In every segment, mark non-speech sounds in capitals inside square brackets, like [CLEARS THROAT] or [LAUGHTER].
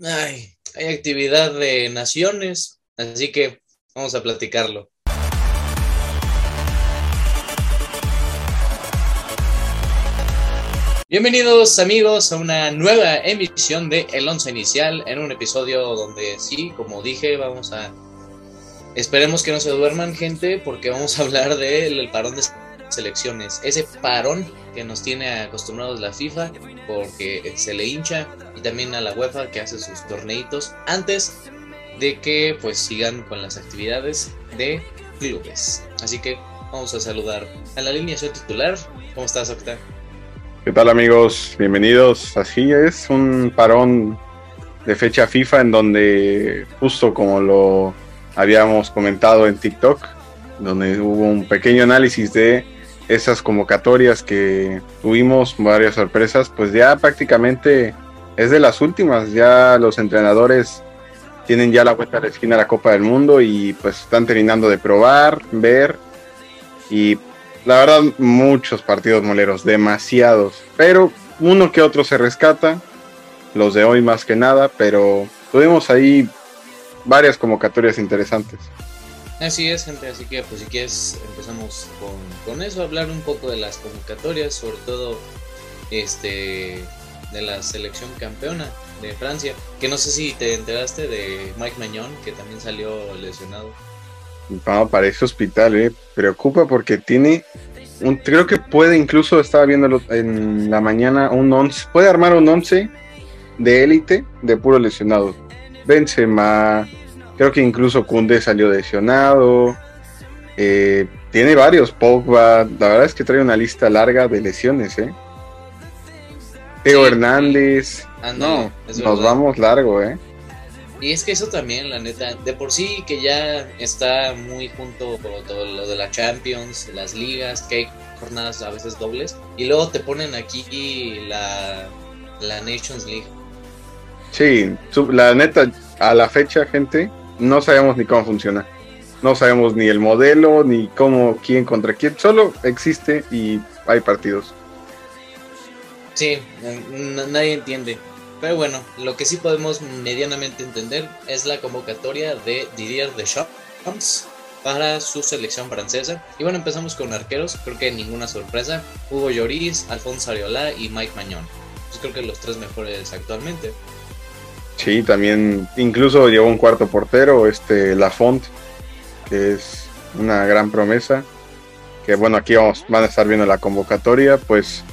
Ay, hay actividad de naciones, así que vamos a platicarlo. Bienvenidos amigos a una nueva emisión de El Once Inicial, en un episodio donde sí, como dije, vamos a... Esperemos que no se duerman gente porque vamos a hablar del parón de selecciones, ese parón que nos tiene acostumbrados la FIFA porque se le hincha y también a la UEFA que hace sus torneitos antes de que pues sigan con las actividades de clubes. Así que vamos a saludar a la línea titular. ¿Cómo estás, Octa? ¿Qué tal amigos? Bienvenidos. Así es, un parón de fecha FIFA en donde justo como lo habíamos comentado en TikTok, donde hubo un pequeño análisis de esas convocatorias que tuvimos, varias sorpresas, pues ya prácticamente es de las últimas, ya los entrenadores tienen ya la vuelta a la esquina a la Copa del Mundo y pues están terminando de probar, ver y la verdad muchos partidos moleros, demasiados, pero uno que otro se rescata, los de hoy más que nada, pero tuvimos ahí varias convocatorias interesantes. Así es, gente, así que pues si quieres empezamos con, con eso, hablar un poco de las convocatorias, sobre todo este de la selección campeona de Francia, que no sé si te enteraste de Mike Mañón, que también salió lesionado. No, parece hospital, eh. Preocupa porque tiene un, creo que puede incluso, estaba viendo en la mañana, un 11, puede armar un 11 de élite de puro lesionado. Benzema, Creo que incluso Kunde salió lesionado. Eh, tiene varios, Pogba. La verdad es que trae una lista larga de lesiones, ¿eh? Teo Hernández. no, nos vamos largo, ¿eh? Y es que eso también, la neta, de por sí que ya está muy junto con todo lo de la Champions, las ligas, que hay jornadas a veces dobles, y luego te ponen aquí la, la Nations League. Sí, la neta, a la fecha, gente, no sabemos ni cómo funciona. No sabemos ni el modelo, ni cómo, quién contra quién. Solo existe y hay partidos. Sí, nadie entiende. Pero bueno, lo que sí podemos medianamente entender es la convocatoria de Didier Deschamps para su selección francesa. Y bueno, empezamos con arqueros, creo que ninguna sorpresa. Hugo Lloris, Alfonso Ariola y Mike Mañón. Pues creo que los tres mejores actualmente. Sí, también incluso llegó un cuarto portero, este Lafont, que es una gran promesa. Que bueno, aquí vamos, van a estar viendo la convocatoria. Pues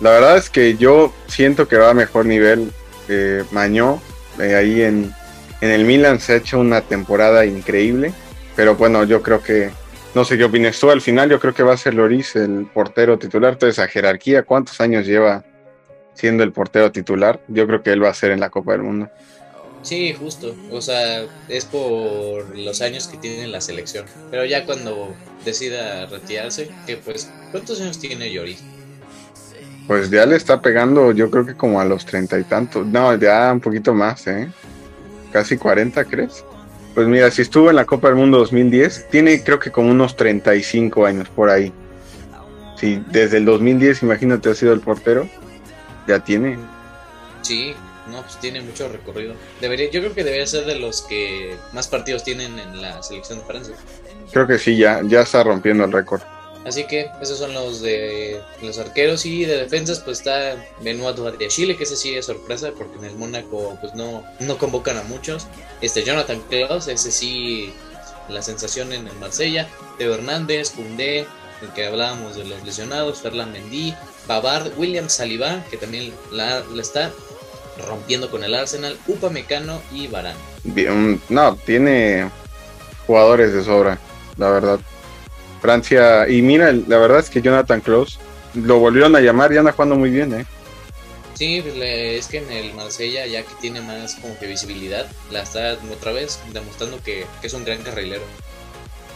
la verdad es que yo siento que va a mejor nivel eh, Mañó. Eh, ahí en, en el Milan se ha hecho una temporada increíble. Pero bueno, yo creo que, no sé qué opinas tú, al final yo creo que va a ser Loris el portero titular. Entonces, a jerarquía, ¿cuántos años lleva siendo el portero titular, yo creo que él va a ser en la Copa del Mundo. Sí, justo. O sea, es por los años que tiene la selección. Pero ya cuando decida retirarse, que pues, ¿cuántos años tiene Yori? Pues ya le está pegando, yo creo que como a los treinta y tantos. No, ya un poquito más, ¿eh? Casi cuarenta, ¿crees? Pues mira, si estuvo en la Copa del Mundo 2010, tiene creo que como unos 35 años por ahí. Sí, desde el 2010, imagínate, ha sido el portero ya tiene. Sí, no, pues tiene mucho recorrido. Debería, yo creo que debería ser de los que más partidos tienen en la selección de Francia. Creo que sí, ya, ya está rompiendo el récord. Así que esos son los de los arqueros y de defensas, pues está Benoit Chile, que ese sí es sorpresa porque en el Mónaco pues no, no convocan a muchos. Este Jonathan Klaus, ese sí la sensación en el Marsella, Teo Hernández, Koundé, el que hablábamos de los lesionados, Ferland Mendy, Pavard, William Saliba, que también la, está rompiendo con el Arsenal, Upamecano y Varane. no, tiene jugadores de sobra, la verdad. Francia, y mira, la verdad es que Jonathan Close lo volvieron a llamar y anda jugando muy bien, ¿eh? Sí, pues, es que en el Marsella, ya que tiene más como que visibilidad, la está otra vez demostrando que, es un gran carrilero.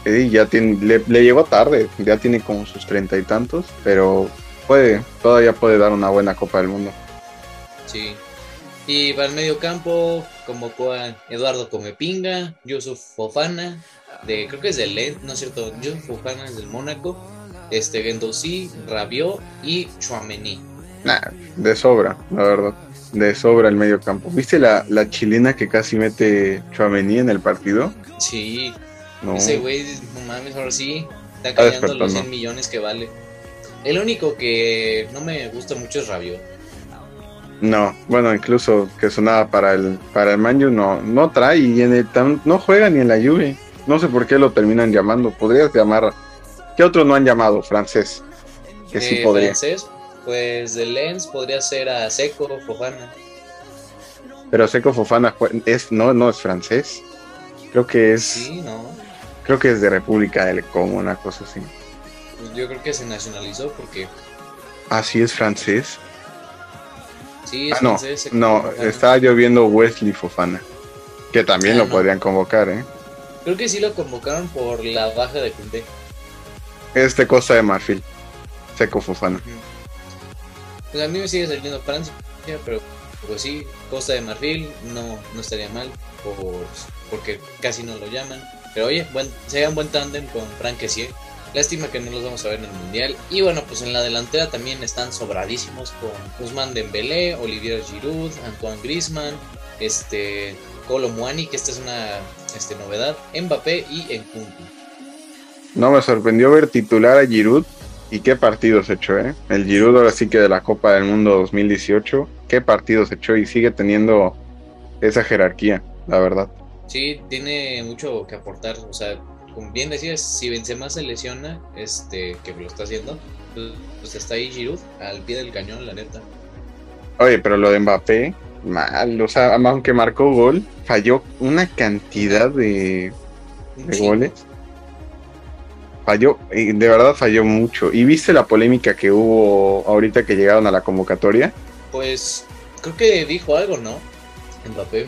Sí, ya tiene, le, le, llegó tarde, ya tiene como sus treinta y tantos, pero puede, todavía puede dar una buena Copa del Mundo. Sí. Y para el medio campo convocó a Eduardo Comepinga, Yusuf Fofana, de, creo que es del Lent, ¿no es cierto? Yusuf Fofana es del Mónaco, este Gendouzi, Rabiot y Chouameni. Nah, de sobra, la verdad. De sobra el medio campo. ¿Viste la, la chilena que casi mete Chuamení en el partido? Sí. Ese güey, no mames, ahora sí. Está cayendo los 100 millones que vale. El único que no me gusta mucho es Rabiot. No, bueno, incluso que sonaba para el para el Manju no no trae y en el, no juega ni en la Juve. No sé por qué lo terminan llamando. Podrías llamar ¿Qué otro no han llamado? Francés. Que sí eh, podría. Francés, pues de Lens podría ser a Seco Fofana. Pero Seco Fofana es no no es francés. Creo que es Sí, no. Creo que es de República del Congo, una cosa así. Pues yo creo que se nacionalizó porque Ah, sí es francés. Sí, es ah, no, francés. No, estaba yo viendo Wesley Fofana, que también ah, lo podrían convocar, ¿eh? Creo que sí lo convocaron por la baja de Cundé. Este Costa de Marfil, Seco Fofana. Pues a mí me sigue saliendo Francia, pero pues sí, Costa de Marfil no, no estaría mal, por, porque casi no lo llaman. Pero oye, buen, sería un buen tándem con Frank Kessier. Lástima que no los vamos a ver en el Mundial. Y bueno, pues en la delantera también están sobradísimos con Guzmán Dembélé, Olivier Giroud, Antoine Griezmann, este, Colo Muani, que esta es una este, novedad, Mbappé y Enkunku. No me sorprendió ver titular a Giroud y qué partidos echó, ¿eh? El Giroud ahora sí que de la Copa del Mundo 2018, qué partidos echó y sigue teniendo esa jerarquía, la verdad. Sí, tiene mucho que aportar, o sea, como bien decías, si Benzema se lesiona, este, que lo está haciendo, pues, pues, está ahí Giroud al pie del cañón, la neta. Oye, pero lo de Mbappé, mal, o sea, aunque marcó gol, falló una cantidad de, goles. Falló, de verdad falló mucho. ¿Y viste la polémica que hubo ahorita que llegaron a la convocatoria? Pues creo que dijo algo, ¿no? Mbappé.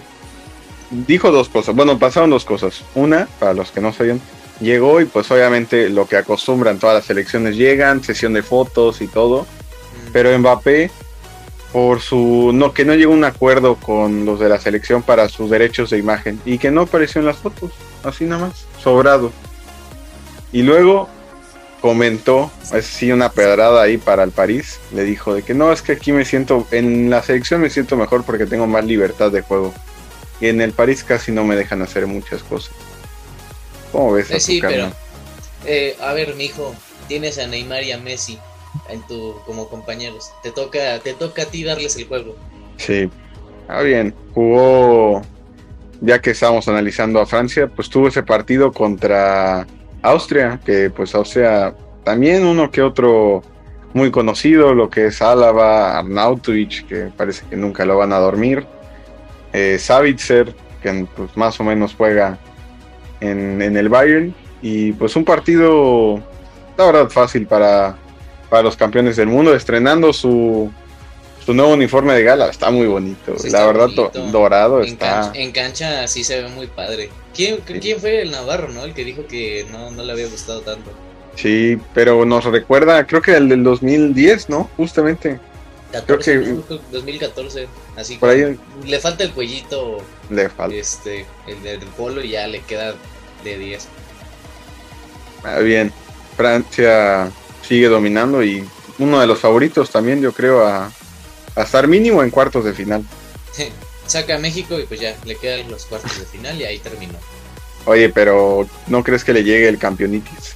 Dijo dos cosas. Bueno, pasaron dos cosas. Una, para los que no sabían, llegó y pues obviamente lo que acostumbran todas las elecciones llegan, sesión de fotos y todo. Mm. Pero Mbappé, por su no que no llegó a un acuerdo con los de la selección para sus derechos de imagen y que no apareció en las fotos, así nada más, sobrado. Y luego comentó, así una pedrada ahí para el París, le dijo de que no, es que aquí me siento, en la selección me siento mejor porque tengo más libertad de juego. Y en el París casi no me dejan hacer muchas cosas. ¿Cómo ves? Eh, sí, pero eh, a ver, mijo, tienes a Neymar y a Messi en tu como compañeros. Te toca, te toca a ti darles el juego. Sí. Ah, bien. Jugó, ya que estábamos analizando a Francia, pues tuvo ese partido contra Austria, que pues Austria también uno que otro muy conocido, lo que es Álava, Arnautovic, que parece que nunca lo van a dormir, eh, Savitzer, que pues más o menos juega en, el Bayern. Y pues un partido, la verdad, fácil para, para los campeones del mundo, estrenando su, su nuevo uniforme de gala. Está muy bonito. la verdad, dorado en está. Cancha, en cancha sí se ve muy padre. ¿Quién, ¿Quién, fue el Navarro, no? El que dijo que no, no le había gustado tanto. Sí, pero nos recuerda, creo que el del 2010, ¿no? Justamente. Creo que 2014, así por ahí, le falta el cuellito. Le falta. Este, el del polo y ya le queda de 10. Ah, bien, Francia sigue dominando y uno de los favoritos también, yo creo, a, a estar mínimo en cuartos de final. [LAUGHS] Saca a México y pues ya, le quedan los cuartos de final y ahí terminó. Oye, pero ¿no crees que le llegue el campeonitis?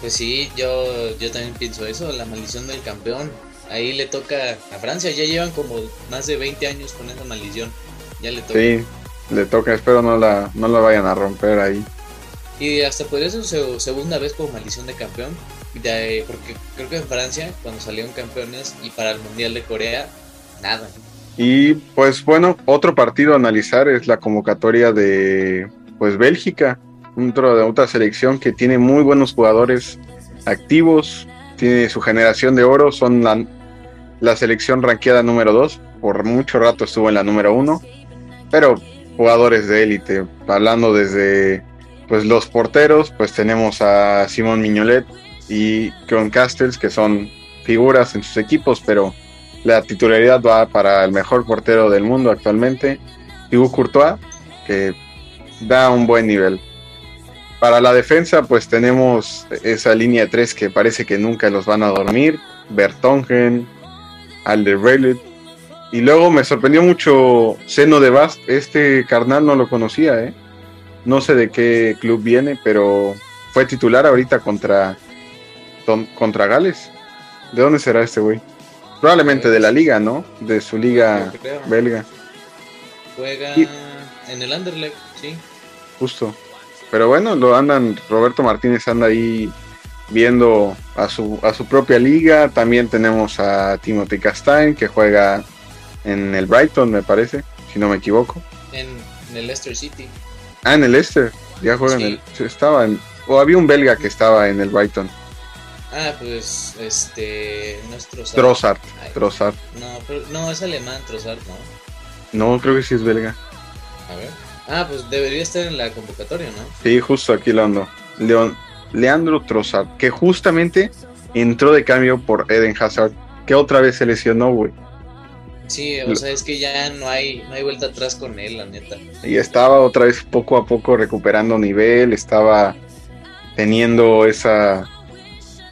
Pues sí, yo, yo también pienso eso, la maldición del campeón. Ahí le toca a Francia, ya llevan como más de 20 años con esa maldición. Ya le toca. Sí, le toca, espero no la, no la vayan a romper ahí. Y hasta podría ser su segunda vez como maldición de campeón, porque creo que en Francia, cuando salieron campeones y para el Mundial de Corea, nada. Y pues bueno, otro partido a analizar es la convocatoria de pues Bélgica, otro, de otra selección que tiene muy buenos jugadores activos, tiene su generación de oro, son la, la selección ranqueada número 2, por mucho rato estuvo en la número 1, pero jugadores de élite, hablando desde pues los porteros, pues tenemos a Simón Miñolet y John Castells, que son figuras en sus equipos, pero la titularidad va para el mejor portero del mundo actualmente, Thibaut Courtois, que da un buen nivel. Para la defensa, pues tenemos esa línea 3 que parece que nunca los van a dormir. Bertongen, al de Rayleigh. Y luego me sorprendió mucho Seno de Bast. Este carnal no lo conocía, ¿eh? No sé de qué club viene, pero fue titular ahorita contra, contra Gales. ¿De dónde será este güey? Probablemente de la liga, ¿no? De su liga belga. Juega en el Anderlecht, sí. Justo. Pero bueno, lo andan, Roberto Martínez anda ahí viendo a su, a su propia liga. También tenemos a Timothy Castain, que juega en el Brighton, me parece, si no me equivoco. En, el Leicester City. Ah, en el Leicester. Ya juega en el. Estaba en. O había un belga que estaba en el Brighton. Ah, pues este. No es Trossard. Trossard. No, pero, no, es alemán, Trossard, ¿no? No, creo que sí es belga. A ver. Ah, pues debería estar en la convocatoria, ¿no? Sí, justo aquí lo ando. León, Leandro Trossard, que justamente entró de cambio por Eden Hazard, que otra vez se lesionó, güey. Sí, o sea, es que ya no hay, no hay vuelta atrás con él, la neta. Y estaba otra vez poco a poco recuperando nivel, estaba teniendo esa,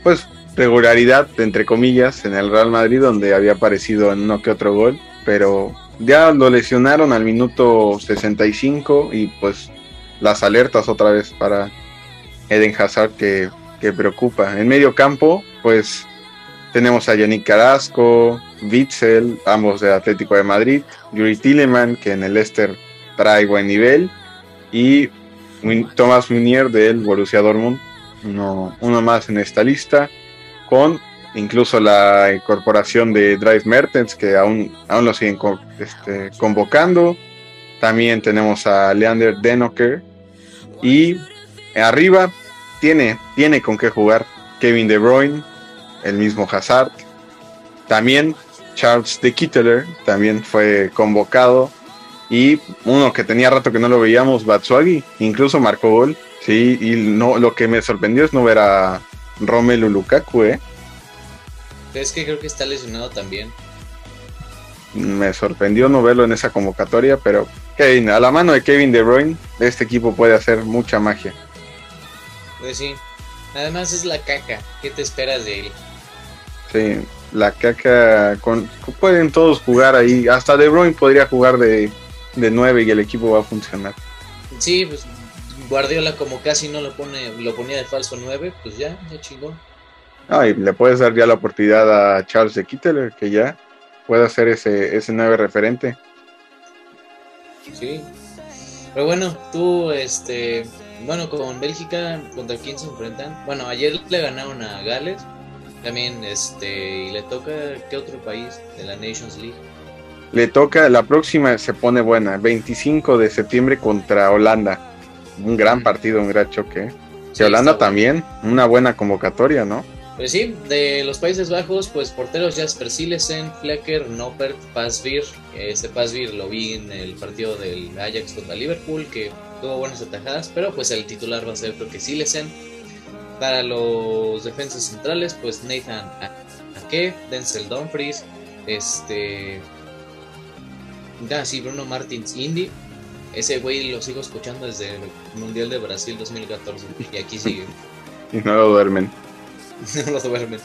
pues, regularidad, entre comillas, en el Real Madrid, donde había aparecido en uno que otro gol, pero ya lo lesionaron al minuto 65 y pues las alertas otra vez para Eden Hazard que, que preocupa. En medio campo, pues tenemos a Yannick Carrasco, Witzel, ambos de Atlético de Madrid, Yuri Tilleman, que en el Leicester trae buen nivel, y Thomas Munier del Borussia Dortmund, uno, uno más en esta lista, con incluso la incorporación de Drive Mertens, que aún, aún lo siguen este, convocando. También tenemos a Leander Denoker. Y arriba tiene, tiene con qué jugar Kevin De Bruyne, el mismo Hazard. También Charles de Kitteler también fue convocado. Y uno que tenía rato que no lo veíamos, Batsuagi, incluso marcó gol. Sí, y no, lo que me sorprendió es no ver a Romelu Lukaku, ¿eh? Es que creo que está lesionado también. Me sorprendió no verlo en esa convocatoria, pero Kevin, a la mano de Kevin De Bruyne, este equipo puede hacer mucha magia. Pues sí. Además es la caca. ¿Qué te esperas de él? Sí, la caca. Con, pueden todos jugar ahí. Hasta De Bruyne podría jugar de, de 9 y el equipo va a funcionar. Sí, pues Guardiola como casi no lo pone lo ponía de falso 9, pues ya, ya chingó. Ah, y le puedes dar ya la oportunidad a Charles de Kitteler, que ya pueda ser ese, ese nueve referente. Sí. Pero bueno, tú, este, bueno, con Bélgica, ¿contra quién se enfrentan? Bueno, ayer le ganaron a Gales, también, este, y le toca, ¿qué otro país de la Nations League? Le toca, la próxima se pone buena, 25 de septiembre contra Holanda. Un gran partido, un gran choque. Sí, Holanda también, una buena convocatoria, ¿no? Pues sí, de los Países Bajos, pues porteros Jasper Silesen, Flecker, Noppert, Pasvir. Este Pasvir lo vi en el partido del Ajax contra Liverpool, que tuvo buenas atajadas, pero pues el titular va a ser creo que Silesen. Para los defensas centrales, pues Nathan Ake, Denzel Dumfries, este. Ah, sí, Bruno Martins Indy. Ese güey lo sigo escuchando desde el Mundial de Brasil 2014 y aquí sigue. [LAUGHS] y no lo duermen. [LAUGHS] no lo duermen.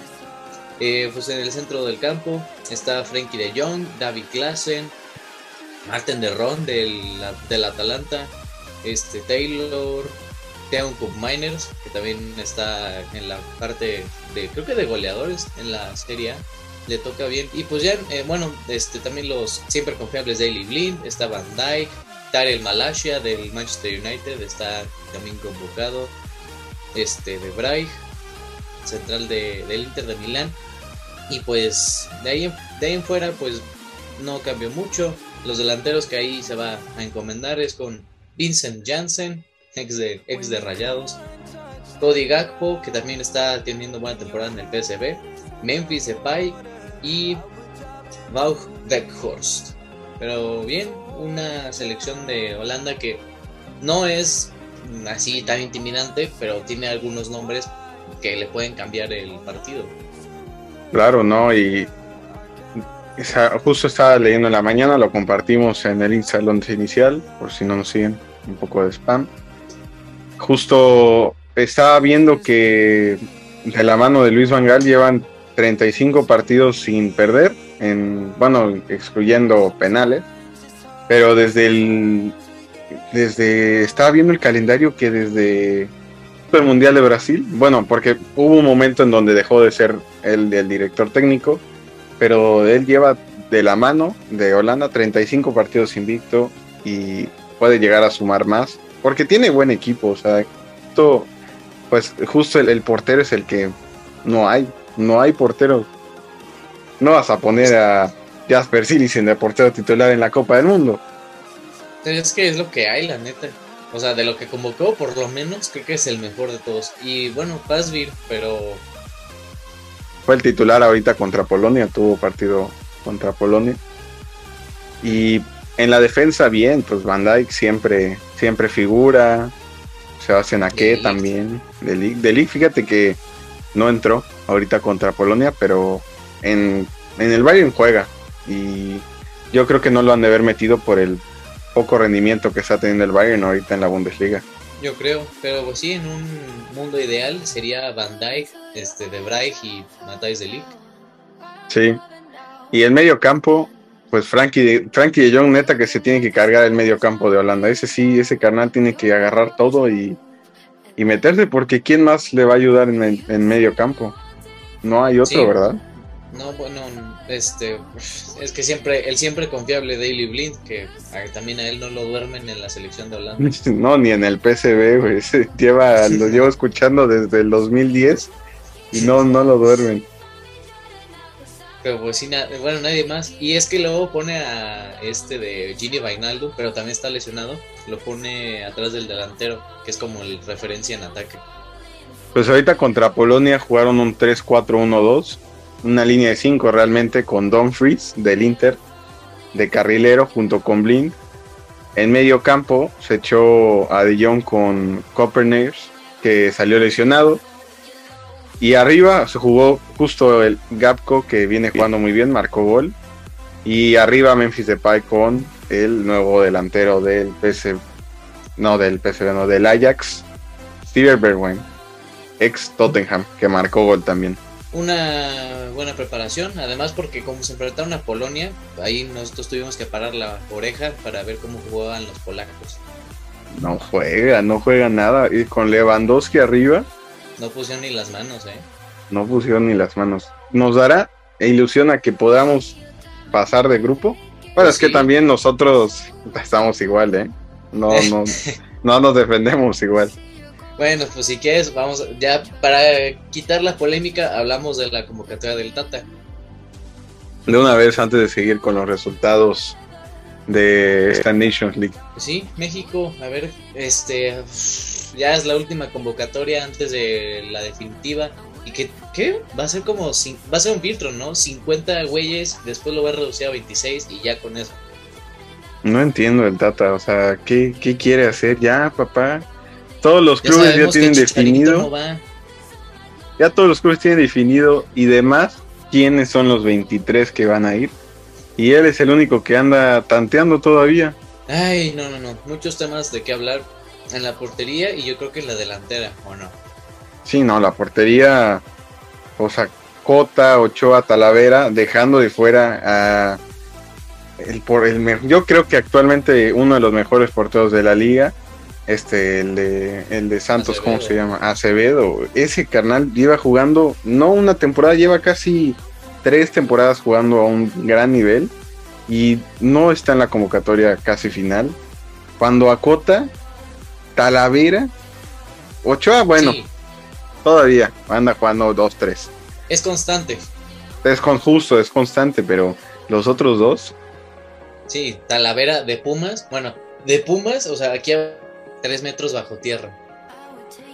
Eh, pues en el centro del campo está Frankie de Jong, David Klassen, Martin de Ron del, del Atalanta, este Taylor, Teon Cup Miners, que también está en la parte de, creo que de goleadores en la serie A, le toca bien. Y pues ya, eh, bueno, este también los siempre confiables Daily Blind, está Van Dyke, Tarel Malasia del Manchester United, está también convocado, este de Braille central de, del Inter de Milán. Y pues de ahí, de ahí en fuera pues no cambió mucho. Los delanteros que ahí se va a encomendar es con Vincent Janssen, ex de, ex de Rayados. Cody Gakpo, que también está teniendo buena temporada en el PSV. Memphis Depay y Wout Weghorst. Pero bien, una selección de Holanda que no es así tan intimidante, pero tiene algunos nombres que le pueden cambiar el partido. Claro, ¿no? Y justo estaba leyendo en la mañana, lo compartimos en el Instagram inicial, por si no nos siguen, un poco de spam. Justo estaba viendo que de la mano de Luis Vangal llevan 35 partidos sin perder en, bueno, excluyendo penales, pero desde el, desde, estaba viendo el calendario que desde el Mundial de Brasil, bueno, porque hubo un momento en donde dejó de ser el, el director técnico, pero él lleva de la mano de Holanda 35 partidos invicto y puede llegar a sumar más, porque tiene buen equipo, o sea, esto, pues justo el, portero es el que no hay, no hay portero. No vas a poner a Jasper Silisen de portero titular en la Copa del Mundo. Es que es lo que hay, la neta. O sea, de lo que convocó, por lo menos, creo que es el mejor de todos. Y bueno, Pasvir, pero. Fue el titular ahorita contra Polonia, tuvo partido contra Polonia. Y en la defensa, bien, pues Van Dyke siempre, siempre figura. Sebastián Aque también. De Ligt, fíjate que no entró ahorita contra Polonia, pero en, en el Bayern juega. Y yo creo que no lo han de haber metido por el poco rendimiento que está teniendo el Bayern ahorita en la Bundesliga. Yo creo, pero pues sí, en un mundo ideal sería Van Dijk, este, De Vrij y Matthijs de Ligt. Sí, y el medio campo, pues Frankie, Frankie de Jong, neta que se tiene que cargar el medio campo de Holanda. Ese sí, ese carnal tiene que agarrar todo y, y meterse, porque ¿quién más le va a ayudar en, en medio campo? No hay otro, Sí. ¿verdad? No, bueno, este, es que siempre, el siempre confiable Daily Blind, que también a él no lo duermen en la selección de Holanda. [LAUGHS] No, ni en el PCB, güey. Ese Lleva, lo llevo escuchando desde el 2010 y no, no lo duermen. Pero pues sí, bueno, nadie más. Y es que luego pone a este de Gini Vainaldo, pero también está lesionado. Lo pone atrás del delantero, que es como el referencia en ataque. Pues ahorita contra Polonia jugaron un 3-4-1-2, una línea de 5 realmente con Dumfries del Inter, de carrilero junto con Blind. En medio campo se echó a De Jong con Copernicus, que salió lesionado. Y arriba se jugó justo el Gapco, que viene jugando muy bien, marcó gol. Y arriba Memphis Depay con el nuevo delantero del PSV, no del PSV, no del Ajax, Steve Bergwijn ex Tottenham, que marcó gol también. Una buena preparación, además porque como se enfrentaron a Polonia, ahí nosotros tuvimos que parar la oreja para ver cómo jugaban los polacos. No juega, no juega nada. Y con Lewandowski arriba, No pusieron ni las manos, ¿eh? no pusieron ni las manos. Nos dará ilusión a que podamos pasar de grupo. Bueno, es que también nosotros estamos igual, ¿eh? No, no, [LAUGHS] no nos defendemos igual. Bueno, pues si quieres, vamos, ya para quitar la polémica, hablamos de la convocatoria del Tata. De una vez, antes de seguir con los resultados de esta Nations League. Pues sí, México, a ver, este, ya es la última convocatoria antes de la definitiva. ¿Y que qué? Va a ser como, va a ser un filtro, ¿no? 50 güeyes, después lo va a reducir a 26 y ya con eso. No entiendo el Tata, o sea, ¿qué, qué quiere hacer ya, papá? Todos los Ya clubes ya tienen definido. no va. Ya todos los clubes tienen definido y demás quiénes son los 23 que van a ir. Y él es el único que anda tanteando todavía. Ay, no, no, no. Muchos temas de qué hablar en la portería y yo creo que en la delantera, ¿o no? Sí, no, la portería, o sea, Cota, Ochoa, Talavera, dejando de fuera a el por el yo creo que actualmente uno de los mejores porteros de la liga, este el de el de Santos, ¿cómo se llama? Acevedo. Ese carnal lleva jugando no una temporada, lleva casi tres temporadas jugando a un gran nivel y no está en la convocatoria casi final. Cuando a Cota, Talavera, Ochoa, bueno, Sí, todavía anda jugando 2-3. es constante. Es con justo, es constante, pero los otros dos, Sí, Talavera de Pumas. Bueno, de Pumas, o sea, aquí tres metros bajo tierra.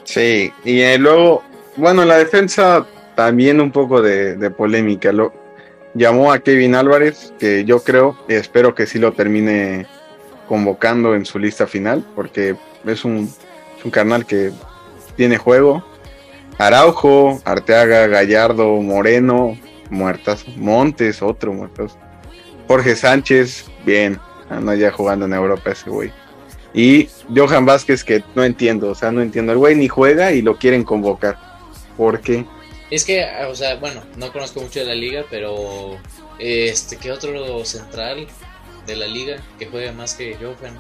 sí. Y eh, luego, bueno, en la defensa también un poco de, polémica. Lo, llamó a Kevin Álvarez, que yo creo y espero que sí lo termine convocando en su lista final, porque es un, es un que tiene juego. Araujo, Arteaga, Gallardo, Moreno, muertas. Montes, otro muertas. Jorge Sánchez, bien, anda ya jugando en Europa ese güey. Y Johan Vázquez, que no entiendo, o sea, no entiendo. El güey ni juega y lo quieren convocar. ¿Por qué? Es que, o sea, bueno, no conozco mucho de la liga, pero este, ¿qué otro central de la liga que juega más que Johan?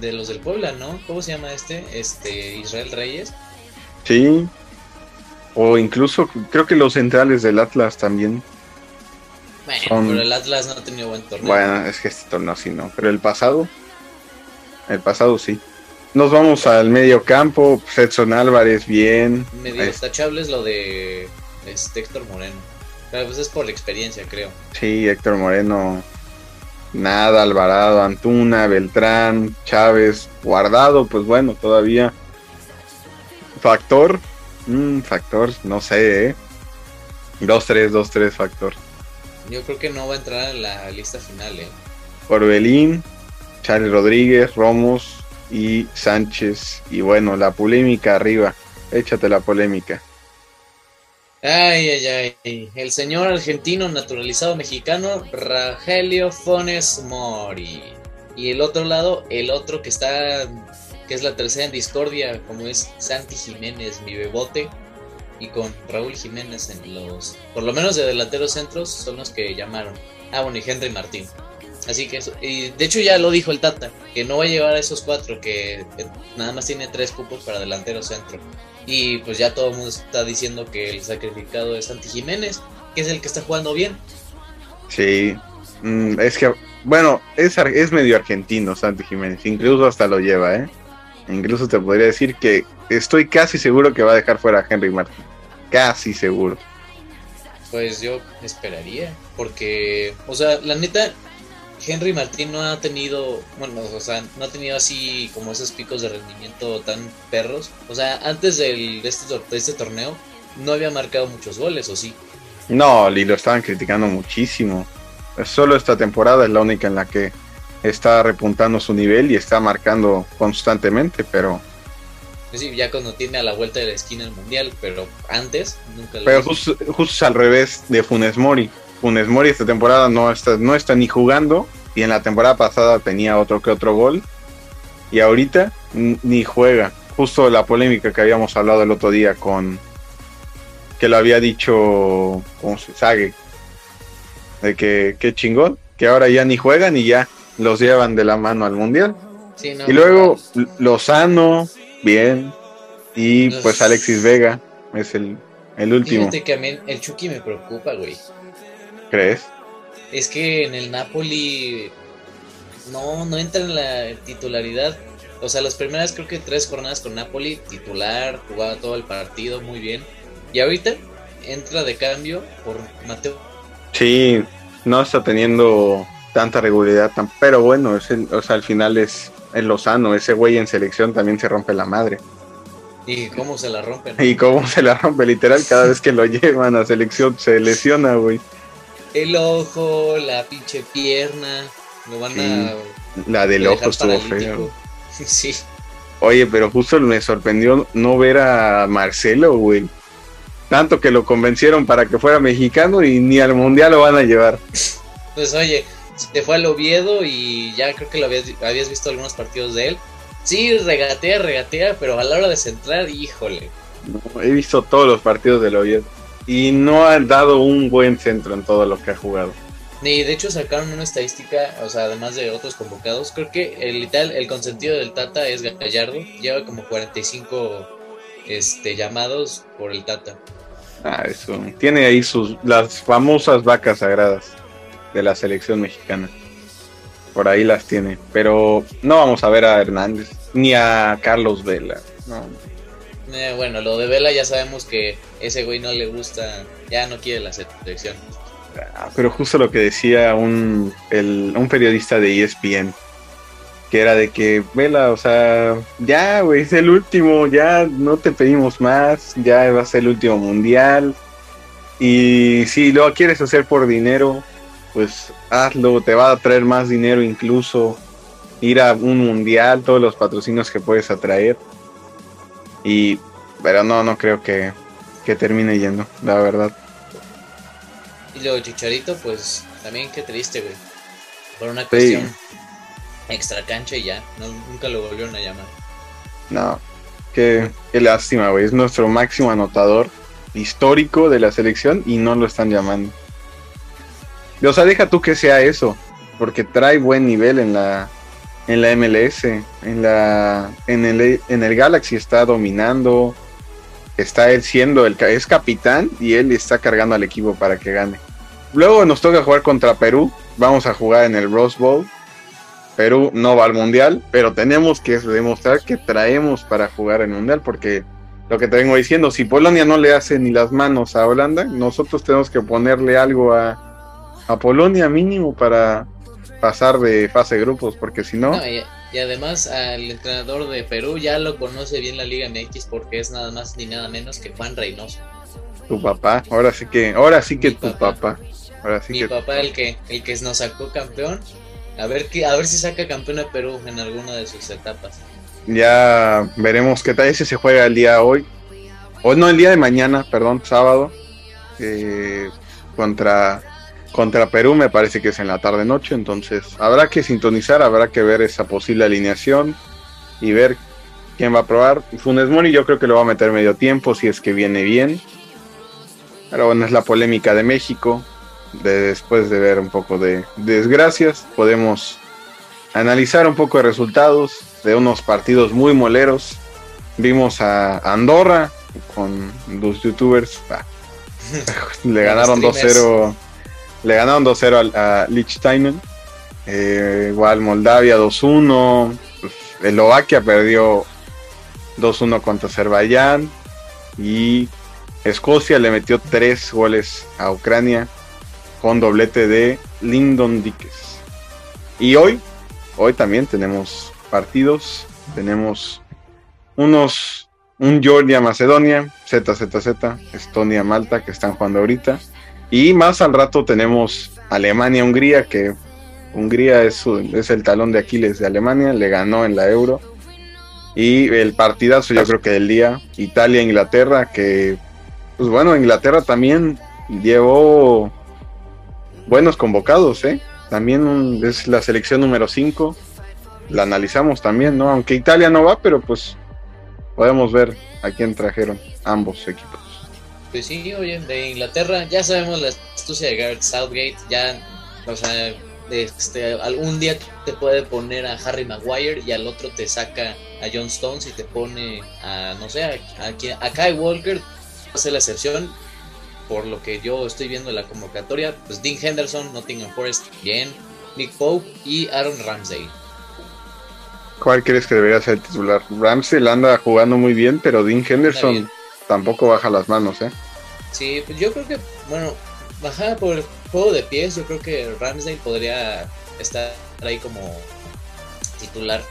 De los del Puebla, ¿no? ¿Cómo se llama este? Este, Israel Reyes. Sí. O incluso creo que los centrales del Atlas también. Bueno, pero el Atlas no ha tenido buen torneo. Bueno, es que este torneo sí no. Pero el pasado, el pasado sí. Nos vamos al medio campo. Edson Álvarez, bien. Medio destachable es lo de este Héctor Moreno. Pero pues es por la experiencia, creo. Sí, Héctor Moreno. Nada, Alvarado, Antuna, Beltrán, Chávez, Guardado, pues bueno, todavía. Factor, mm, factor, no sé, ¿eh? 2-3, 2-3 factor. Yo creo que no va a entrar en la lista final, ¿eh? Orbelín, Charles Rodríguez, Romos y Sánchez. Y bueno, la polémica arriba. Échate la polémica. Ay, ay, ay. El señor argentino naturalizado mexicano, Ragelio Fones Mori. Y el otro lado, el otro que está, que es la tercera en discordia, como es Santi Jiménez, mi bebote. Y con Raúl Jiménez en los, por lo menos de delanteros centros, son los que llamaron. Ah, bueno, y Henry Martín. Así que y de hecho ya lo dijo el Tata, que no va a llevar a esos cuatro, que nada más tiene tres cupos para delantero centro. Y pues ya todo el mundo está diciendo que el sacrificado es Santi Jiménez, que es el que está jugando bien. Sí, mm, es que, bueno, es, es medio argentino Santi Jiménez, incluso hasta lo lleva, ¿eh? Incluso te podría decir que estoy casi seguro que va a dejar fuera a Henry Martin. Casi seguro. Pues yo esperaría, porque, o sea, la neta, Henry Martín no ha tenido, bueno, o sea, no ha tenido así como esos picos de rendimiento tan perros. O sea, antes del, de, este, de este torneo no había marcado muchos goles, ¿o sí? No, y lo estaban criticando muchísimo. Solo esta temporada es la única en la que está repuntando su nivel y está marcando constantemente, pero... Sí, ya cuando tiene a la vuelta de la esquina el mundial, pero antes nunca lo Pero justo, justo al revés de Funes Mori Funes Mori esta temporada no está, no está ni jugando y en la temporada pasada tenía otro que otro gol y ahorita ni juega. Justo la polémica que habíamos hablado el otro día con que lo había dicho ¿cómo se sabe? de que qué chingón, que ahora ya ni juegan y ya los llevan de la mano al mundial. y luego Lozano, bien, y pues Alexis Vega es el, el último. Fíjate que a mí el Chucky me preocupa, güey. ¿Crees? Es que en el Napoli no, no entra en la titularidad. O sea, las primeras creo que tres jornadas con Napoli, titular, jugaba todo el partido muy bien. Y ahorita entra de cambio por Mateo. Sí, no está teniendo tanta regularidad, pero bueno, es o sea, al final es el Lozano, ese güey en selección también se rompe la madre. ¿Y cómo se la rompen? Y cómo se la rompe, literal, cada vez que lo [LAUGHS] llevan a selección se lesiona, güey el ojo, la pinche pierna. Lo van a. La del ojo estuvo feo. [LAUGHS] sí. Oye, pero justo me sorprendió no ver a Marcelo, güey. Tanto que lo convencieron para que fuera mexicano y ni al mundial lo van a llevar. [LAUGHS] Pues oye, te fue al Oviedo y ya creo que lo habías, habías visto algunos partidos de él. Sí, regatea, regatea, pero a la hora de centrar, híjole. he visto todos los partidos del Oviedo y no ha dado un buen centro en todo lo que ha jugado. Y de hecho sacaron una estadística, o sea, además de otros convocados, creo que el el consentido del Tata es Gallardo, lleva como 45 este llamados por el Tata. Ah, eso. Tiene ahí sus las famosas vacas sagradas de la selección mexicana. Por ahí las tiene, pero no vamos a ver a Hernández ni a Carlos Vela. No. Eh, bueno, lo de Vela ya sabemos que ese güey no le gusta, ya no quiere la selección. Ah, pero justo lo que decía un, un periodista de ESPN, que era de que Vela, o sea, ya, güey, es el último, ya no te pedimos más, ya va a ser el último mundial. Y si lo quieres hacer por dinero, pues hazlo, te va a traer más dinero incluso ir a un mundial, todos los patrocinios que puedes atraer. Y, pero no, no creo que, termine yendo, la verdad. Y luego Chicharito, pues también qué triste, güey. Por una cuestión extra cancha y ya, nunca lo volvieron a llamar. No, qué, qué lástima, güey. Es nuestro máximo anotador histórico de la selección y no lo están llamando. O sea, deja tú que sea eso, porque trae buen nivel en la en la MLS, en la en el en el Galaxy está dominando, está él siendo el es capitán y él está cargando al equipo para que gane. Luego nos toca jugar contra Perú, vamos a jugar en el Rose Bowl. Perú no va al mundial, pero tenemos que demostrar que traemos para jugar el mundial porque lo que te vengo diciendo, si Polonia no le hace ni las manos a Holanda, nosotros tenemos que ponerle algo a, Polonia mínimo para pasar de fase de grupos, porque si no... y, además al entrenador de Perú ya lo conoce bien la Liga MX porque es nada más ni nada menos que Juan Reynoso. Tu papá, ahora sí que, ahora sí que tu papá. Ahora sí Mi papá el que, el que nos sacó campeón. A ver, que, a ver si saca campeón a Perú en alguna de sus etapas. Ya veremos qué tal. Ese se juega el día hoy. O no, el día de mañana, perdón, sábado. Eh, contra, contra Perú, me parece que es en la tarde-noche. Entonces, habrá que sintonizar, habrá que ver esa posible alineación y ver quién va a probar. Funes Mori, yo creo que lo va a meter medio tiempo si es que viene bien. Pero bueno, es la polémica de México. De, después de ver un poco de desgracias, podemos analizar un poco de resultados, de unos partidos muy moleros. Vimos a Andorra con los youtubers. [LAUGHS] le ganaron 2-0. Le ganaron 2-0 a, Liechtenstein. Eh, igual Moldavia 2-1. Pues, Eslovaquia perdió 2-1 contra Azerbaiyán. Y Escocia le metió 3 goles a Ucrania con doblete de Lyndon Dickes. Y hoy, hoy también tenemos partidos. Tenemos unos, un Georgia Macedonia, ZZZ, Estonia Malta que están jugando ahorita. Y más al rato tenemos Alemania Hungría que Hungría es, es el talón de Aquiles de Alemania, le ganó en la Euro. Y el partidazo yo creo que del día, Italia Inglaterra que pues bueno, Inglaterra también llevó buenos convocados, ¿eh? También es la selección número 5 la analizamos también, ¿no? Aunque Italia no va, pero pues podemos ver a quién trajeron ambos equipos. Pues sí, oye, de Inglaterra ya sabemos la astucia de Gareth Southgate, ya, o sea, este, algún día te puede poner a Harry Maguire y al otro te saca a John Stones y te pone a, no sé, a, a, Kai Walker, hace la excepción, por lo que yo estoy viendo en la convocatoria, pues Dean Henderson, Nottingham Forest, bien, Nick Pope y Aaron Ramsey. ¿Cuál crees que debería ser el titular? Ramsey anda jugando muy bien, pero Dean Henderson tampoco baja las manos, ¿eh? Sí, pues yo creo que, bueno, bajada por el juego de pies, yo creo que Ramsey podría estar ahí como titular.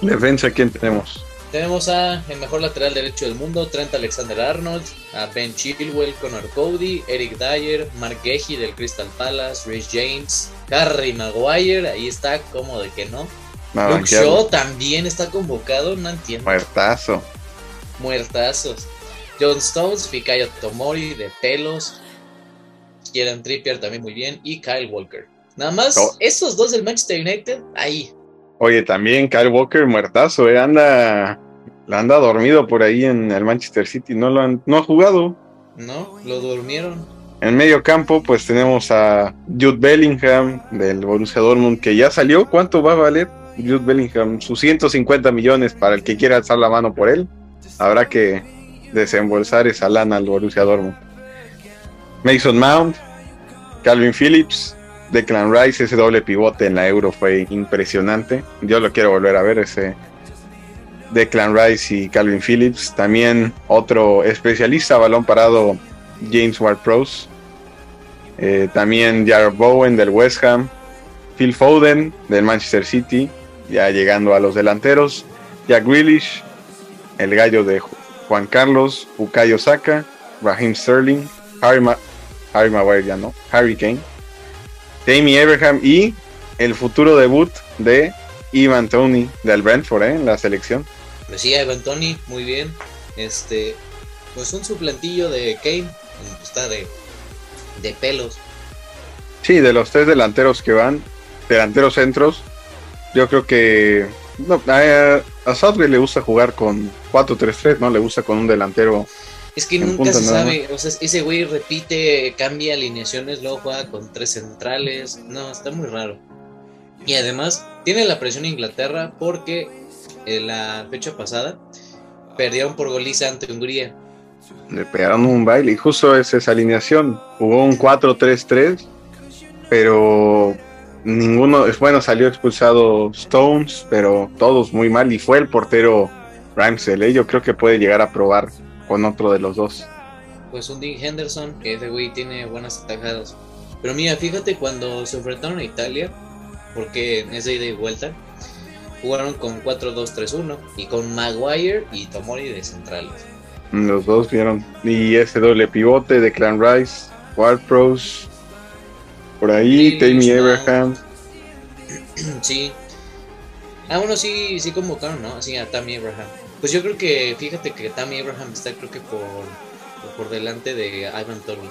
Defensa, ¿quién tenemos? Tenemos a el mejor lateral derecho del mundo, Trent Alexander Arnold, a Ben Chilwell, Connor Cody, Eric Dyer, Mark Gehi del Crystal Palace, Rich James, Harry Maguire, ahí está, como de que no. Luke Shaw también está convocado, no entiendo. Muertazo. Muertazos. John Stones, Fikayo Tomori de pelos. Kieran Trippier también muy bien. Y Kyle Walker. Nada más, oh. esos dos del Manchester United, ahí. Oye, también Kyle Walker, muertazo, eh, anda, anda dormido por ahí en el Manchester City. No, lo han, no ha jugado. No, lo durmieron. En medio campo, pues tenemos a Jude Bellingham del Borussia Dortmund, que ya salió. ¿Cuánto va a valer? Jude Bellingham sus 150 millones para el que quiera alzar la mano por él. Habrá que desembolsar esa lana al Borussia Dortmund. Mason Mount, Calvin Phillips, Declan Rice, ese doble pivote en la Euro fue impresionante. Yo lo quiero volver a ver, ese Declan Rice y Calvin Phillips. También otro especialista, balón parado, James Ward-Prowse. Eh, también Jared Bowen del West Ham. Phil Foden del Manchester City ya llegando a los delanteros, Jack Grealish, el gallo de Juan Carlos, Ukayo Saka, Raheem Sterling, Harry, Maguire ya no, Harry Kane, Jamie Abraham y el futuro debut de Ivan Tony del Brentford ¿eh? en la selección. Pues sí, Ivan Tony, muy bien. Este, pues un suplantillo de Kane, está de, de pelos. Sí, de los tres delanteros que van, delanteros centros, yo creo que a, Southgate le gusta jugar con 4-3-3, ¿no? Le gusta con un delantero Es que nunca se sabe, o sea, ese güey repite, cambia alineaciones, luego juega con tres centrales, no, está muy raro. Y además tiene la presión Inglaterra porque en la fecha pasada perdieron por goliza ante Hungría. Le pegaron un baile y justo es esa alineación. Jugó un 4-3-3, pero ninguno, es bueno, salió expulsado Stones, pero todos muy mal y fue el portero Ramsey. ¿eh? Yo creo que puede llegar a probar con otro de los dos. Pues un Dean Henderson, que ese güey tiene buenas atajadas. Pero mira, fíjate cuando se enfrentaron a Italia, porque en esa ida y vuelta, jugaron con 4-2-3-1 y con Maguire y Tomori de centrales. Los dos vieron. Y ese doble pivote de Clan Rice, Ward Pros, por ahí, Tammy Abraham. [CLEARS THROAT] Sí. Ah, bueno, sí, sí convocaron, ¿no? Sí, a Tammy Abraham. Pues yo creo que, fíjate que Tammy Abraham está creo que por, por delante de Ivan Tony.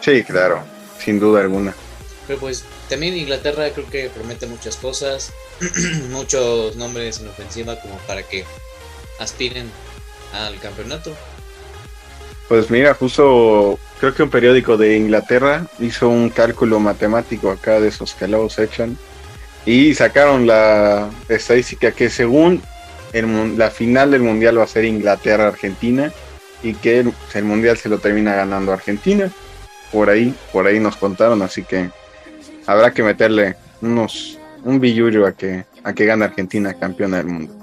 Sí, claro, sin duda alguna. Pero pues también Inglaterra creo que promete muchas cosas, [CLEARS THROAT] muchos nombres en ofensiva como para que aspiren al campeonato. Pues mira, justo creo que un periódico de Inglaterra hizo un cálculo matemático acá de esos que luego se echan y sacaron la estadística que según la final del mundial va a ser Inglaterra-Argentina y que el, mundial se lo termina ganando Argentina. Por ahí, por ahí nos contaron, así que habrá que meterle unos un billullo a que a que gane Argentina campeona del mundo.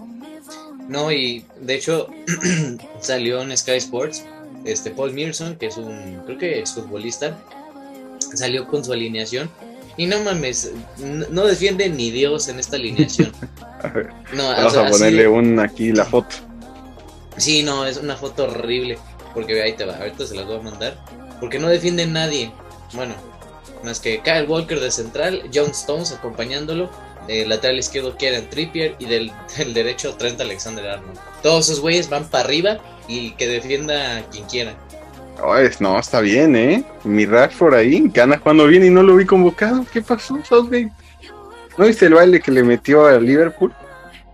No, y de hecho [CLEARS THROAT] salió en Sky Sports este Paul Mirson, que es un, creo que es futbolista, salió con su alineación. Y no mames, no defiende ni Dios en esta alineación. [LAUGHS] no, Vamos a ponerle un aquí la foto. Sí, no, es una foto horrible. Porque ahí te va, ahorita se las voy a mandar. Porque no defiende nadie. Bueno, más que Kyle Walker de central, John Stones acompañándolo, del lateral izquierdo Kieran Trippier y del, [LAUGHS] del derecho Trent Alexander Arnold. Todos esos güeyes van para arriba y que defienda a quien quiera. no, está bien, ¿eh? Mi Rashford ahí, que anda jugando bien y no lo vi convocado. ¿Qué pasó, Southgate? ¿No viste el baile que le metió a Liverpool?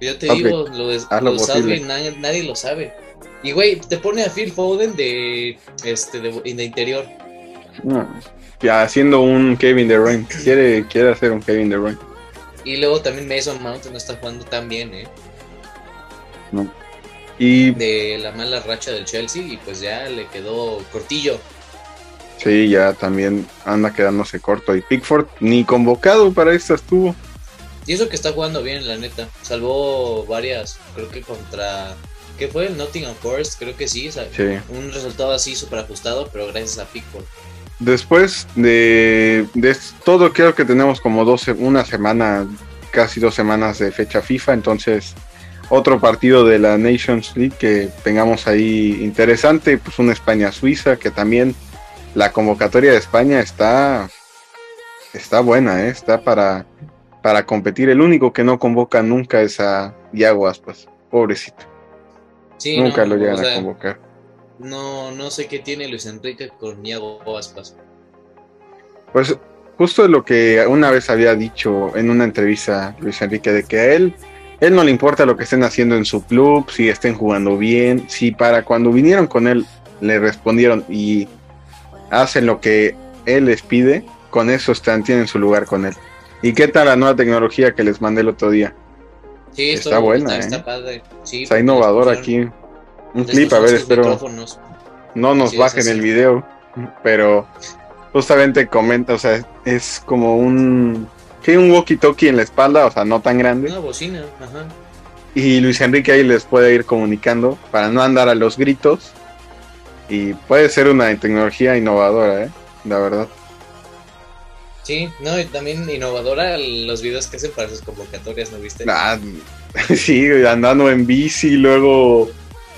Yo te digo, lo de, Southgate nadie, lo sabe. Y güey, te pone a Phil Foden de este de, de interior. No, ya haciendo un Kevin De Bruyne. Quiere, quiere hacer un Kevin De Bruyne. Y luego también Mason Mount no está jugando tan bien, ¿eh? No. Y de la mala racha del Chelsea y pues ya le quedó cortillo. Sí, ya también anda quedándose corto. Y Pickford ni convocado para esta estuvo. Y eso que está jugando bien, la neta. Salvó varias, creo que contra. ¿Qué fue? Nottingham Forest, creo que sí. sí. Un resultado así súper ajustado, pero gracias a Pickford. Después de, de, todo, creo que tenemos como 12, una semana, casi dos semanas de fecha FIFA. Entonces, otro partido de la Nations League que tengamos ahí interesante, pues una España-Suiza, que también la convocatoria de España está, está buena, ¿eh? está para, para competir. El único que no convoca nunca es a Iago Aspas, pobrecito. nunca lo llegan a convocar. No, no sé qué tiene Luis Enrique con Iago Aspas. Pues justo lo que una vez había dicho en una entrevista Luis Enrique, de que a él él no le importa lo que estén haciendo en su club, si estén jugando bien, si para cuando vinieron con él le respondieron y hacen lo que él les pide, con eso están, tienen su lugar con él. ¿Y qué tal la nueva tecnología que les mandé el otro día? Sí, está buena, está, ¿eh? padre. está innovador aquí. Un clip, a ver, espero. No nos bajen el video, pero justamente comenta, o sea, es como un que un walkie-talkie en la espalda, o sea, no tan grande. Una bocina, ajá. Y Luis Enrique ahí les puede ir comunicando para no andar a los gritos. Y puede ser una tecnología innovadora, ¿eh? La verdad. Sí, no, y también innovadora los videos que hacen para sus convocatorias, ¿no viste? Ah, [LAUGHS] sí, andando en bici, luego,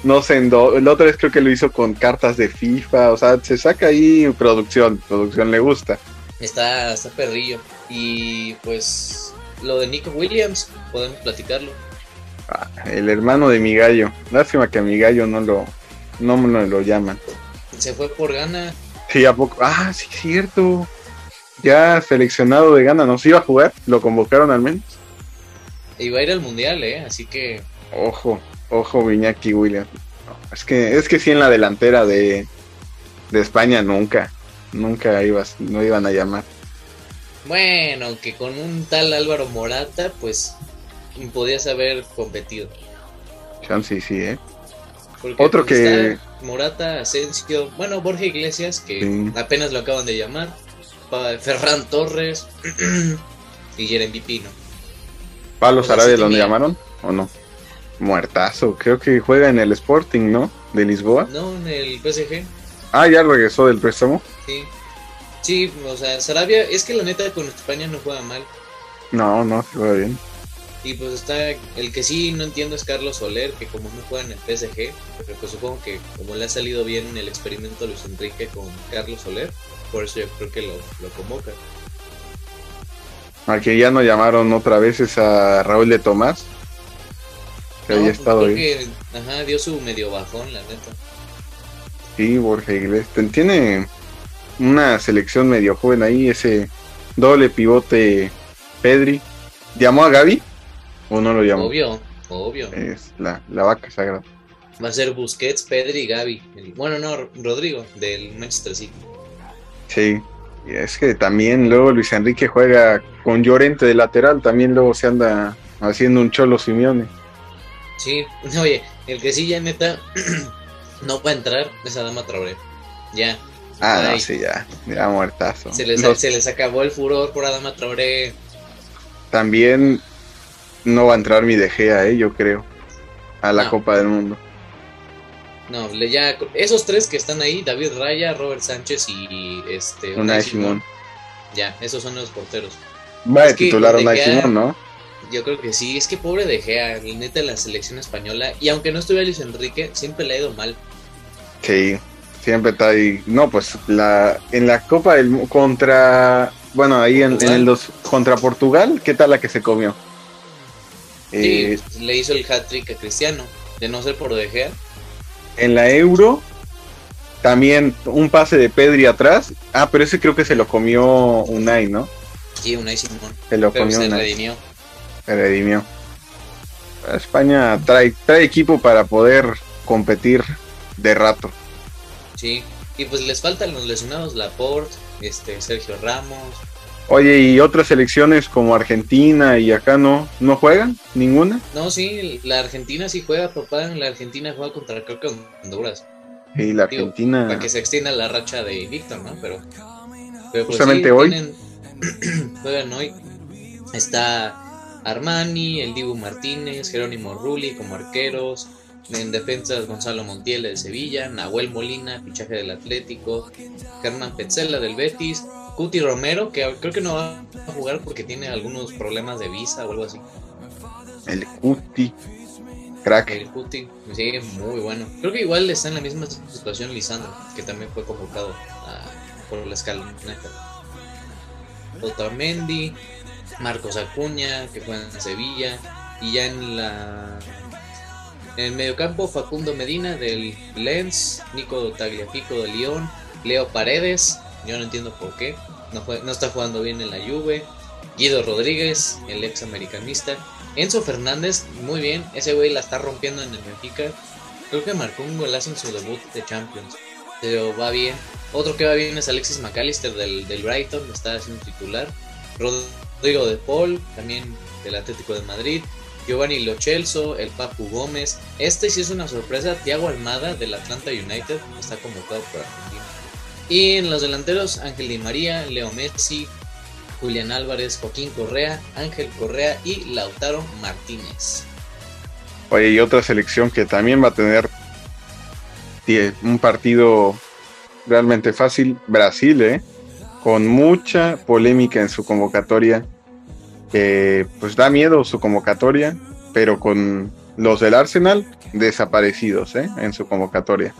no sé, en el otro vez creo que lo hizo con cartas de FIFA, o sea, se saca ahí producción, producción le gusta. Está, está perrillo. Y pues lo de Nico Williams, podemos platicarlo. Ah, el hermano de mi gallo. Lástima que a mi gallo no lo, no me lo llaman. Se fue por gana. Sí, a poco. Ah, sí, cierto. Ya seleccionado de gana, ¿nos iba a jugar? ¿Lo convocaron al menos? Iba a ir al mundial, ¿eh? Así que. Ojo, ojo, Viñaki Williams. Es que, es que sí en la delantera de, de España nunca, nunca ibas, no iban a llamar. Bueno, que con un tal Álvaro Morata, pues podías haber competido. Sí, sí, ¿eh? Porque Otro que- está Morata, Asensio, bueno, Borja Iglesias, que Sí. apenas lo acaban de llamar, Ferran Torres [CLEARS THROAT] y Jeremy Pino. ¿Pablo sea, Sarabia lo llamaron o no? Muertazo, creo que juega en el Sporting, ¿no? De Lisboa. No, en el PSG, Ah, ya regresó del préstamo. sí. Sí, o sea, Sarabia, es que la neta con España no juega mal. No, no, juega bien. Y pues está, el que sí no entiendo es Carlos Soler, que como no juega en el PSG, pero pues supongo que como le ha salido bien el experimento a Luis Enrique con Carlos Soler, por eso yo creo que lo, lo convoca. Al que ya no llamaron otra vez es a Raúl de Tomás. Que No, había pues, estado creo ahí. que, ajá, dio su medio bajón, la neta. Sí, Borja Iglesias. Tiene una selección medio joven ahí, ese doble pivote Pedri. ¿Llamó a Gaby? ¿O no lo llamó? Obvio, obvio. Es la, la vaca sagrada. Va a ser Busquets, Pedri y Gaby. El- bueno, no, Rodrigo, del Manchester City. Sí. Y es que también luego Luis Enrique juega con Llorente de lateral. También luego se anda haciendo un cholo Simeone. Sí, [LAUGHS] oye, el que sí ya neta [CLEARS THROAT] no va a entrar es Adama Traoré. Ya, Ah, no, sí, ya. Ya muertazo. se les, Los- se les acabó el furor por Adama Traoré. También no va a entrar mi De Gea, eh, yo creo. A la No. Copa del Mundo. No, ya esos tres que están ahí, David Raya, Robert Sánchez y este Unai Simón. Ya, esos son los porteros. Va a Es titular Unai Simón, ¿no? Yo creo que sí, es que pobre de Gea, el neta de la selección española, y aunque no estuviera Luis Enrique, siempre le ha ido mal. Sí, siempre está ahí. No, pues la en la Copa del contra bueno, ahí en, en el dos contra Portugal, ¿qué tal la que se comió? Eh, Sí, le hizo el hat-trick a Cristiano, de no ser por de Gea. en la Euro también un pase de Pedri atrás. Ah, pero ese creo que se lo comió Unai, ¿no? Sí, Unai Simón, Se lo pero comió se Unai. redimió. Se redimió. España trae, trae equipo para poder competir de rato. Sí, y pues les faltan los lesionados, Laporte, este, Sergio Ramos. Oye, ¿y otras selecciones como Argentina y acá no, no juegan? ¿Ninguna? No, sí, la Argentina sí juega, papá. La Argentina juega contra creo que Honduras. Y la Digo, Argentina... Para que se extienda la racha de invicto, ¿no? Pero, pero pues Justamente sí, hoy. tienen- [CLEARS THROAT] juegan hoy. Está Armani, el Dibu Martínez, Jerónimo Rulli como arqueros. En defensas Gonzalo Montiel del Sevilla, Nahuel Molina, fichaje del Atlético, Germán Petzela del Betis, Cuti Romero, que creo que no va a jugar porque tiene algunos problemas de visa o algo así. El Cuti. Crack. El Cuti, sí, muy bueno. Creo que igual está en la misma situación Lisandro, que también fue convocado a- por la escaloneta. Otamendi, Marcos Acuña, que juega en Sevilla, y ya en la en el mediocampo Facundo Medina del Lens, Nico Tagliafico del Lyon, Leo Paredes, yo no entiendo por qué, no está jugando bien en la Juve, Guido Rodríguez, el ex americanista, Enzo Fernández, muy bien, ese güey la está rompiendo en el Benfica. Creo que marcó un golazo en su debut de Champions. Pero va bien. Otro que va bien es Alexis McAllister del, del Brighton, está haciendo titular. Rodrigo de Paul, también del Atlético de Madrid. Giovanni Lo Celso, el Papu Gómez. Este sí es una sorpresa. Thiago Almada del Atlanta United está convocado por Argentina. Y en los delanteros, Ángel Di María, Leo Messi, Julián Álvarez, Joaquín Correa, Ángel Correa y Lautaro Martínez. Oye, y otra selección que también va a tener tie- un partido realmente fácil, Brasil, ¿eh? Con mucha polémica en su convocatoria. Que pues da miedo su convocatoria, pero con los del Arsenal desaparecidos, ¿eh? En su convocatoria.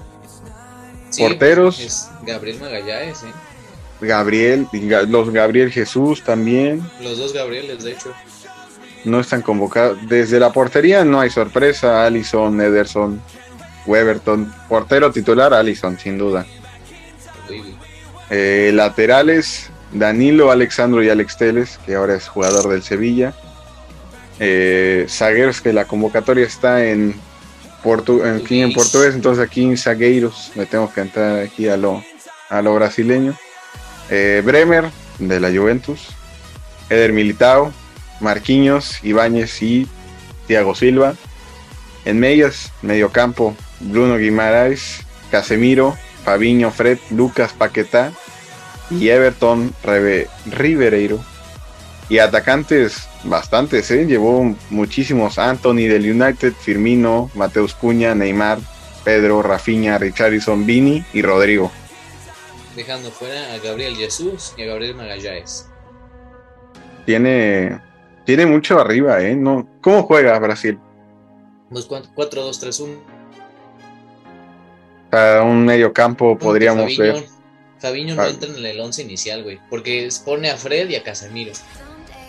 Sí, Porteros. Es Gabriel Magallanes, ¿eh? Gabriel, los Gabriel Jesús también. Los dos Gabrieles, de hecho. no están convocados. Desde la portería no hay sorpresa. Allison, Ederson, Weberton. Portero titular, Allison, sin duda. Eh, laterales, Danilo, Alexandro y Alex Teles, que ahora es jugador del Sevilla. Eh, zagueros, que la convocatoria está en portu aquí en portugués, entonces aquí en Zagueiros me tengo que entrar aquí a lo, a lo brasileño. Eh, Bremer, de la Juventus. Eder Militao, Marquinhos, Ibáñez y Thiago Silva. En medias, mediocampo, Bruno Guimaraes, Casemiro, Fabiño, Fred, Lucas Paquetá y Everton Ribereiro. Y atacantes bastantes, ¿eh? llevó muchísimos. Anthony del United, Firmino, Mateus Cuña, Neymar, Pedro, Rafinha, Richarlison, Vini y Rodrigo. Dejando fuera a Gabriel Jesús y a Gabriel Magallanes. Tiene, tiene mucho arriba, ¿eh? No, ¿Cómo juega Brasil? 4-2-3-1. Para un medio campo podríamos ver. Fabiño no entra en el 11 inicial, güey, porque pone a Fred y a Casemiro.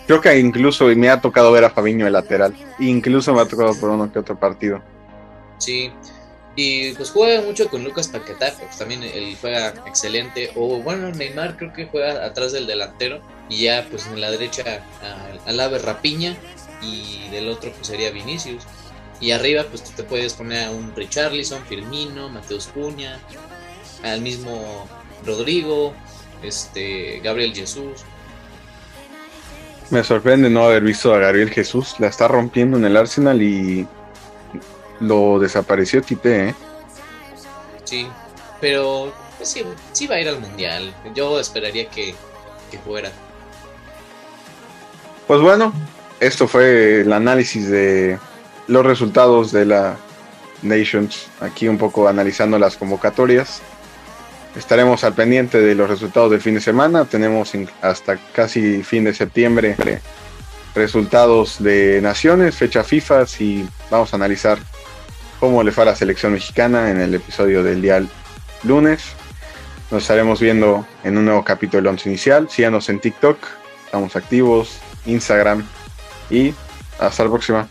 Creo que incluso me ha tocado ver a Fabiño de lateral. Incluso me ha tocado por uno que otro partido. Sí. Y pues juega mucho con Lucas Paquetá, pues también él juega excelente. O bueno, Neymar creo que juega atrás del delantero. Y ya pues en la derecha al ave Rapiña. Y del otro pues sería Vinicius. Y arriba pues te puedes poner a un Richarlison, Firmino, Mateus Cuña, al mismo Rodrigo, este Gabriel Jesús. Me sorprende no haber visto a Gabriel Jesús. La está rompiendo en el Arsenal y lo desapareció Tite, ¿eh? Sí, pero pues sí, sí, va a ir al Mundial. Yo esperaría que, que fuera. Pues bueno, esto fue el análisis de los resultados de la Nations. Aquí un poco analizando las convocatorias. Estaremos al pendiente de los resultados del fin de semana. Tenemos hasta casi fin de septiembre resultados de naciones, fecha FIFA y vamos a analizar cómo le fue a la selección mexicana en el episodio del día lunes. Nos estaremos viendo en un nuevo capítulo de Once Inicial. Síganos en TikTok, estamos activos, Instagram y hasta la próxima.